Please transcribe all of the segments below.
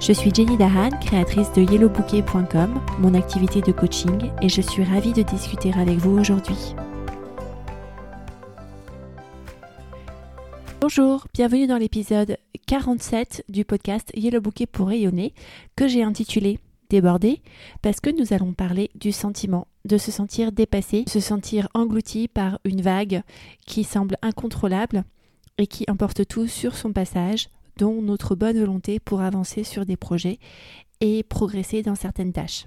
Je suis Jenny Dahan, créatrice de yellowbouquet.com, mon activité de coaching, et je suis ravie de discuter avec vous aujourd'hui. Bonjour, bienvenue dans l'épisode 47 du podcast Yellow Bouquet pour rayonner, que j'ai intitulé Débordé, parce que nous allons parler du sentiment de se sentir dépassé, se sentir englouti par une vague qui semble incontrôlable et qui emporte tout sur son passage, dont notre bonne volonté pour avancer sur des projets et progresser dans certaines tâches.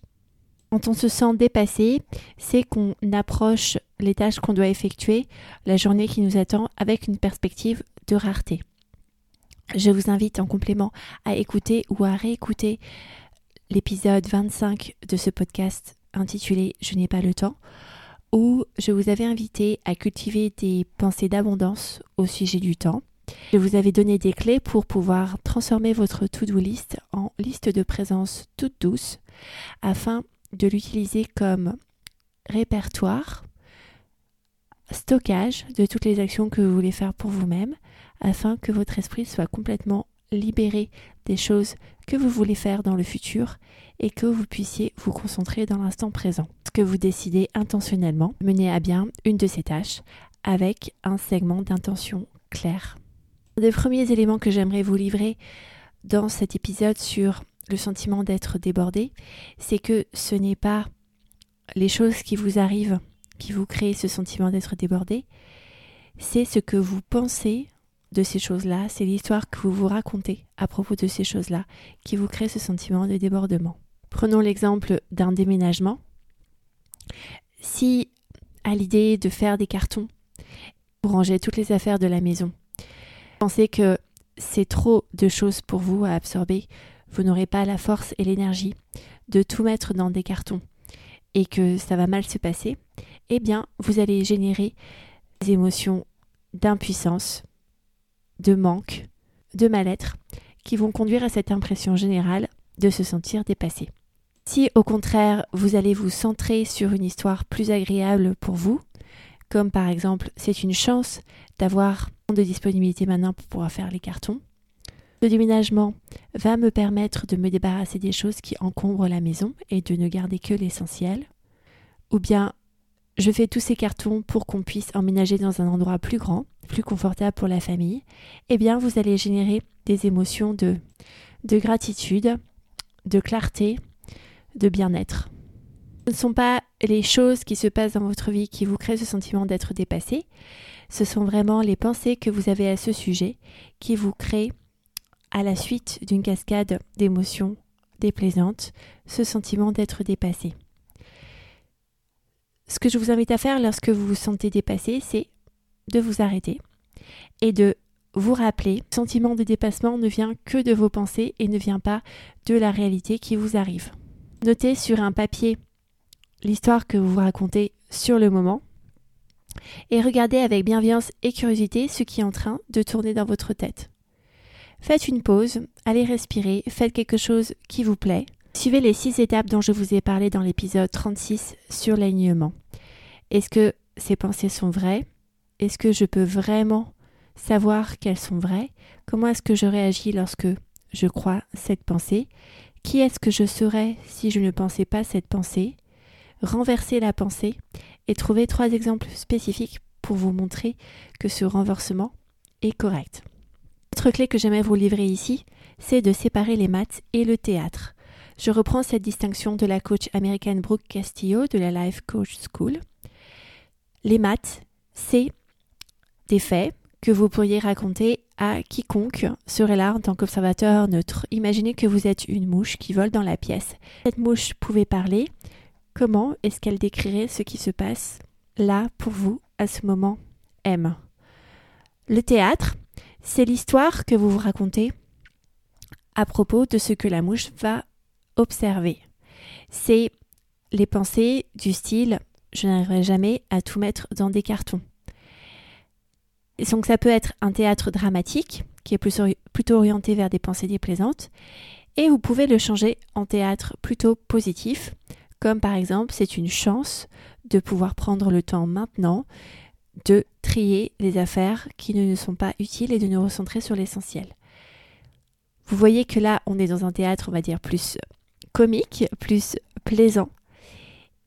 Quand on se sent dépassé, c'est qu'on approche les tâches qu'on doit effectuer, la journée qui nous attend, avec une perspective de rareté. Je vous invite en complément à écouter ou à réécouter l'épisode 25 de ce podcast intitulé Je n'ai pas le temps, où je vous avais invité à cultiver des pensées d'abondance au sujet du temps. Je vous avais donné des clés pour pouvoir transformer votre to-do list en liste de présence toute douce afin de l'utiliser comme répertoire, stockage de toutes les actions que vous voulez faire pour vous-même afin que votre esprit soit complètement libéré des choses que vous voulez faire dans le futur et que vous puissiez vous concentrer dans l'instant présent. Que vous décidez intentionnellement mener à bien une de ces tâches avec un segment d'intention clair. Des premiers éléments que j'aimerais vous livrer dans cet épisode sur le sentiment d'être débordé, c'est que ce n'est pas les choses qui vous arrivent qui vous créent ce sentiment d'être débordé, c'est ce que vous pensez de ces choses-là, c'est l'histoire que vous vous racontez à propos de ces choses-là qui vous crée ce sentiment de débordement. Prenons l'exemple d'un déménagement. Si à l'idée de faire des cartons, vous rangez toutes les affaires de la maison, pensez que c'est trop de choses pour vous à absorber, vous n'aurez pas la force et l'énergie de tout mettre dans des cartons et que ça va mal se passer, eh bien, vous allez générer des émotions d'impuissance, de manque, de mal-être, qui vont conduire à cette impression générale de se sentir dépassé. Si au contraire vous allez vous centrer sur une histoire plus agréable pour vous, comme par exemple c'est une chance d'avoir de disponibilité maintenant pour pouvoir faire les cartons, le déménagement va me permettre de me débarrasser des choses qui encombrent la maison et de ne garder que l'essentiel, ou bien je fais tous ces cartons pour qu'on puisse emménager dans un endroit plus grand, plus confortable pour la famille, eh bien vous allez générer des émotions de, de gratitude, de clarté, de bien-être. Ce ne sont pas les choses qui se passent dans votre vie qui vous créent ce sentiment d'être dépassé, ce sont vraiment les pensées que vous avez à ce sujet qui vous créent, à la suite d'une cascade d'émotions déplaisantes, ce sentiment d'être dépassé. Ce que je vous invite à faire lorsque vous vous sentez dépassé, c'est de vous arrêter et de vous rappeler, le sentiment de dépassement ne vient que de vos pensées et ne vient pas de la réalité qui vous arrive. Notez sur un papier l'histoire que vous vous racontez sur le moment et regardez avec bienveillance et curiosité ce qui est en train de tourner dans votre tête. Faites une pause, allez respirer, faites quelque chose qui vous plaît. Suivez les six étapes dont je vous ai parlé dans l'épisode 36 sur l'alignement. Est-ce que ces pensées sont vraies? Est-ce que je peux vraiment savoir qu'elles sont vraies? Comment est-ce que je réagis lorsque je crois cette pensée? Qui est-ce que je serais si je ne pensais pas cette pensée? Renverser la pensée et trouver trois exemples spécifiques pour vous montrer que ce renversement est correct. L'autre clé que j'aimerais vous livrer ici, c'est de séparer les maths et le théâtre. Je reprends cette distinction de la coach américaine Brooke Castillo de la Life Coach School. Les maths, c'est des faits que vous pourriez raconter à quiconque serait là en tant qu'observateur neutre. Imaginez que vous êtes une mouche qui vole dans la pièce. Cette mouche pouvait parler. Comment est-ce qu'elle décrirait ce qui se passe là pour vous à ce moment M? Le théâtre, c'est l'histoire que vous vous racontez à propos de ce que la mouche va observer. C'est les pensées du style je n'arriverai jamais à tout mettre dans des cartons. donc ça peut être un théâtre dramatique qui est plutôt orienté vers des pensées déplaisantes et vous pouvez le changer en théâtre plutôt positif comme par exemple c'est une chance de pouvoir prendre le temps maintenant de trier les affaires qui ne nous sont pas utiles et de nous recentrer sur l'essentiel. Vous voyez que là, on est dans un théâtre, on va dire, plus comique, plus plaisant.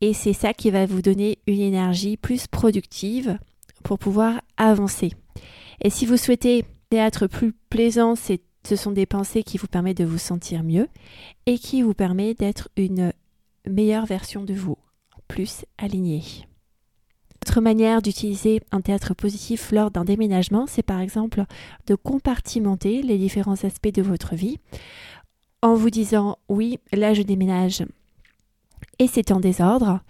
Et c'est ça qui va vous donner une énergie plus productive pour pouvoir avancer. Et si vous souhaitez théâtre plus plaisant, ce sont des pensées qui vous permettent de vous sentir mieux et qui vous permettent d'être une meilleure version de vous, plus alignée. Autre manière d'utiliser un théâtre positif lors d'un déménagement, c'est par exemple de compartimenter les différents aspects de votre vie en vous disant oui, là je déménage et c'est en désordre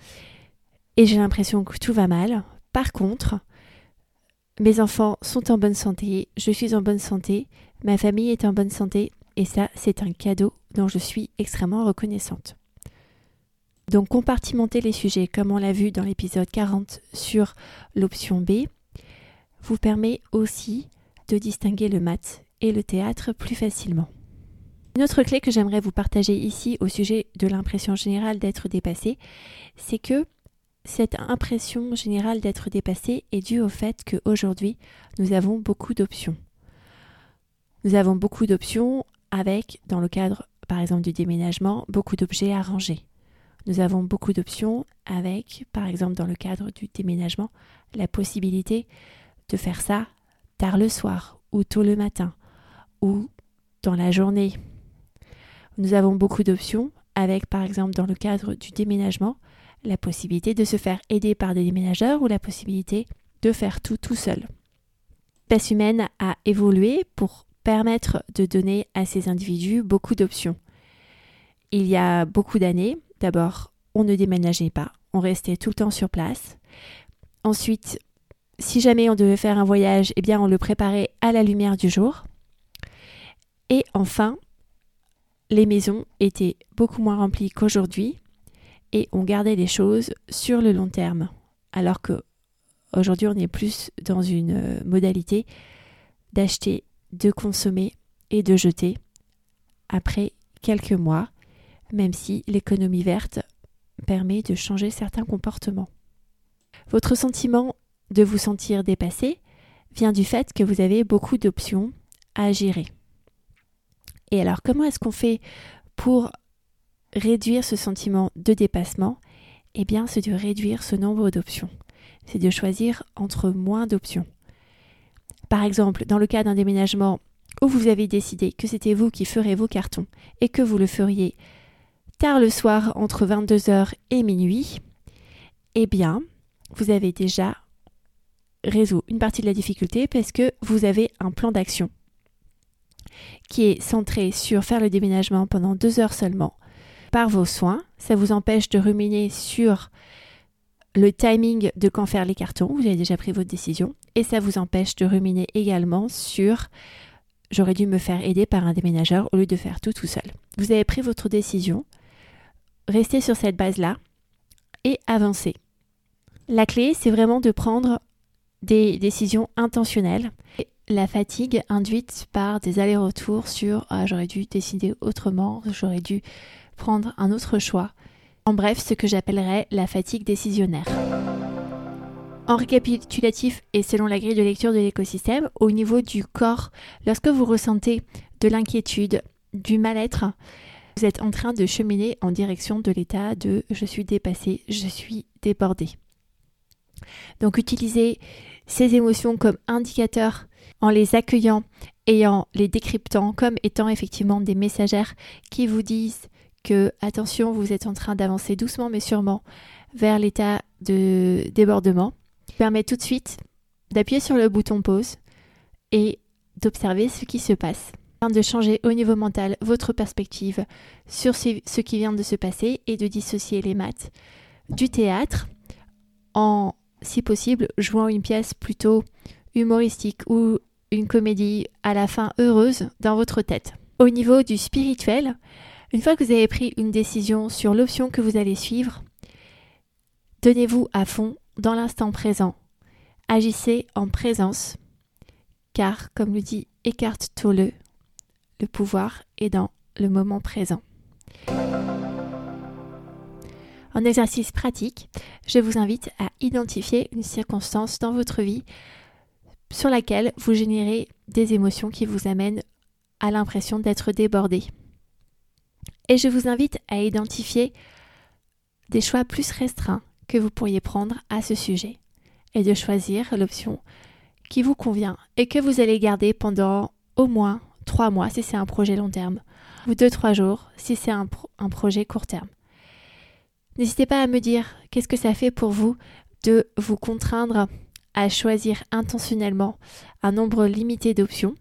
et j'ai l'impression que tout va mal. Par contre, mes enfants sont en bonne santé, je suis en bonne santé, ma famille est en bonne santé et ça c'est un cadeau dont je suis extrêmement reconnaissante. Donc compartimenter les sujets, comme on l'a vu dans l'épisode 40 sur l'option B, vous permet aussi de distinguer le mat et le théâtre plus facilement. Une autre clé que j'aimerais vous partager ici au sujet de l'impression générale d'être dépassé, c'est que cette impression générale d'être dépassé est due au fait qu'aujourd'hui, nous avons beaucoup d'options. Nous avons beaucoup d'options avec, dans le cadre par exemple du déménagement, beaucoup d'objets à ranger. Nous avons beaucoup d'options avec, par exemple dans le cadre du déménagement, la possibilité de faire ça tard le soir ou tôt le matin ou dans la journée. Nous avons beaucoup d'options avec, par exemple dans le cadre du déménagement, la possibilité de se faire aider par des déménageurs ou la possibilité de faire tout tout seul. L'espèce humaine a évolué pour permettre de donner à ces individus beaucoup d'options. Il y a beaucoup d'années, D'abord, on ne déménageait pas, on restait tout le temps sur place. Ensuite, si jamais on devait faire un voyage, eh bien on le préparait à la lumière du jour. Et enfin, les maisons étaient beaucoup moins remplies qu'aujourd'hui et on gardait les choses sur le long terme. Alors que aujourd'hui, on est plus dans une euh, modalité d'acheter, de consommer et de jeter après quelques mois même si l'économie verte permet de changer certains comportements. Votre sentiment de vous sentir dépassé vient du fait que vous avez beaucoup d'options à gérer. Et alors comment est-ce qu'on fait pour réduire ce sentiment de dépassement? Eh bien, c'est de réduire ce nombre d'options. C'est de choisir entre moins d'options. Par exemple, dans le cas d'un déménagement où vous avez décidé que c'était vous qui ferez vos cartons et que vous le feriez tard le soir entre 22h et minuit, eh bien, vous avez déjà résolu une partie de la difficulté parce que vous avez un plan d'action qui est centré sur faire le déménagement pendant deux heures seulement par vos soins. Ça vous empêche de ruminer sur le timing de quand faire les cartons, vous avez déjà pris votre décision, et ça vous empêche de ruminer également sur j'aurais dû me faire aider par un déménageur au lieu de faire tout tout seul. Vous avez pris votre décision, rester sur cette base-là et avancer. La clé, c'est vraiment de prendre des décisions intentionnelles. La fatigue induite par des allers-retours sur ah, j'aurais dû décider autrement, j'aurais dû prendre un autre choix. En bref, ce que j'appellerais la fatigue décisionnaire. En récapitulatif et selon la grille de lecture de l'écosystème, au niveau du corps, lorsque vous ressentez de l'inquiétude, du mal-être, vous êtes en train de cheminer en direction de l'état de je suis dépassé, je suis débordé. Donc utilisez ces émotions comme indicateurs en les accueillant et en les décryptant comme étant effectivement des messagères qui vous disent que attention, vous êtes en train d'avancer doucement mais sûrement vers l'état de débordement. Permet tout de suite d'appuyer sur le bouton pause et d'observer ce qui se passe de changer au niveau mental votre perspective sur ce qui vient de se passer et de dissocier les maths du théâtre en, si possible, jouant une pièce plutôt humoristique ou une comédie à la fin heureuse dans votre tête. Au niveau du spirituel, Une fois que vous avez pris une décision sur l'option que vous allez suivre, donnez-vous à fond dans l'instant présent. Agissez en présence, car, comme le dit Eckhart Tolle, le pouvoir est dans le moment présent. En exercice pratique, je vous invite à identifier une circonstance dans votre vie sur laquelle vous générez des émotions qui vous amènent à l'impression d'être débordé. Et je vous invite à identifier des choix plus restreints que vous pourriez prendre à ce sujet et de choisir l'option qui vous convient et que vous allez garder pendant au moins trois mois si c'est un projet long terme ou deux trois jours si c'est un, un projet court terme. N'hésitez pas à me dire qu'est-ce que ça fait pour vous de vous contraindre à choisir intentionnellement un nombre limité d'options.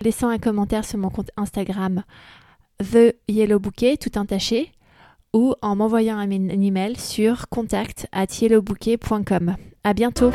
Laissant un commentaire sur mon compte Instagram The Yellow Bouquet, tout entaché, ou en m'envoyant un email sur contact at yellowbouquet.com. À bientôt!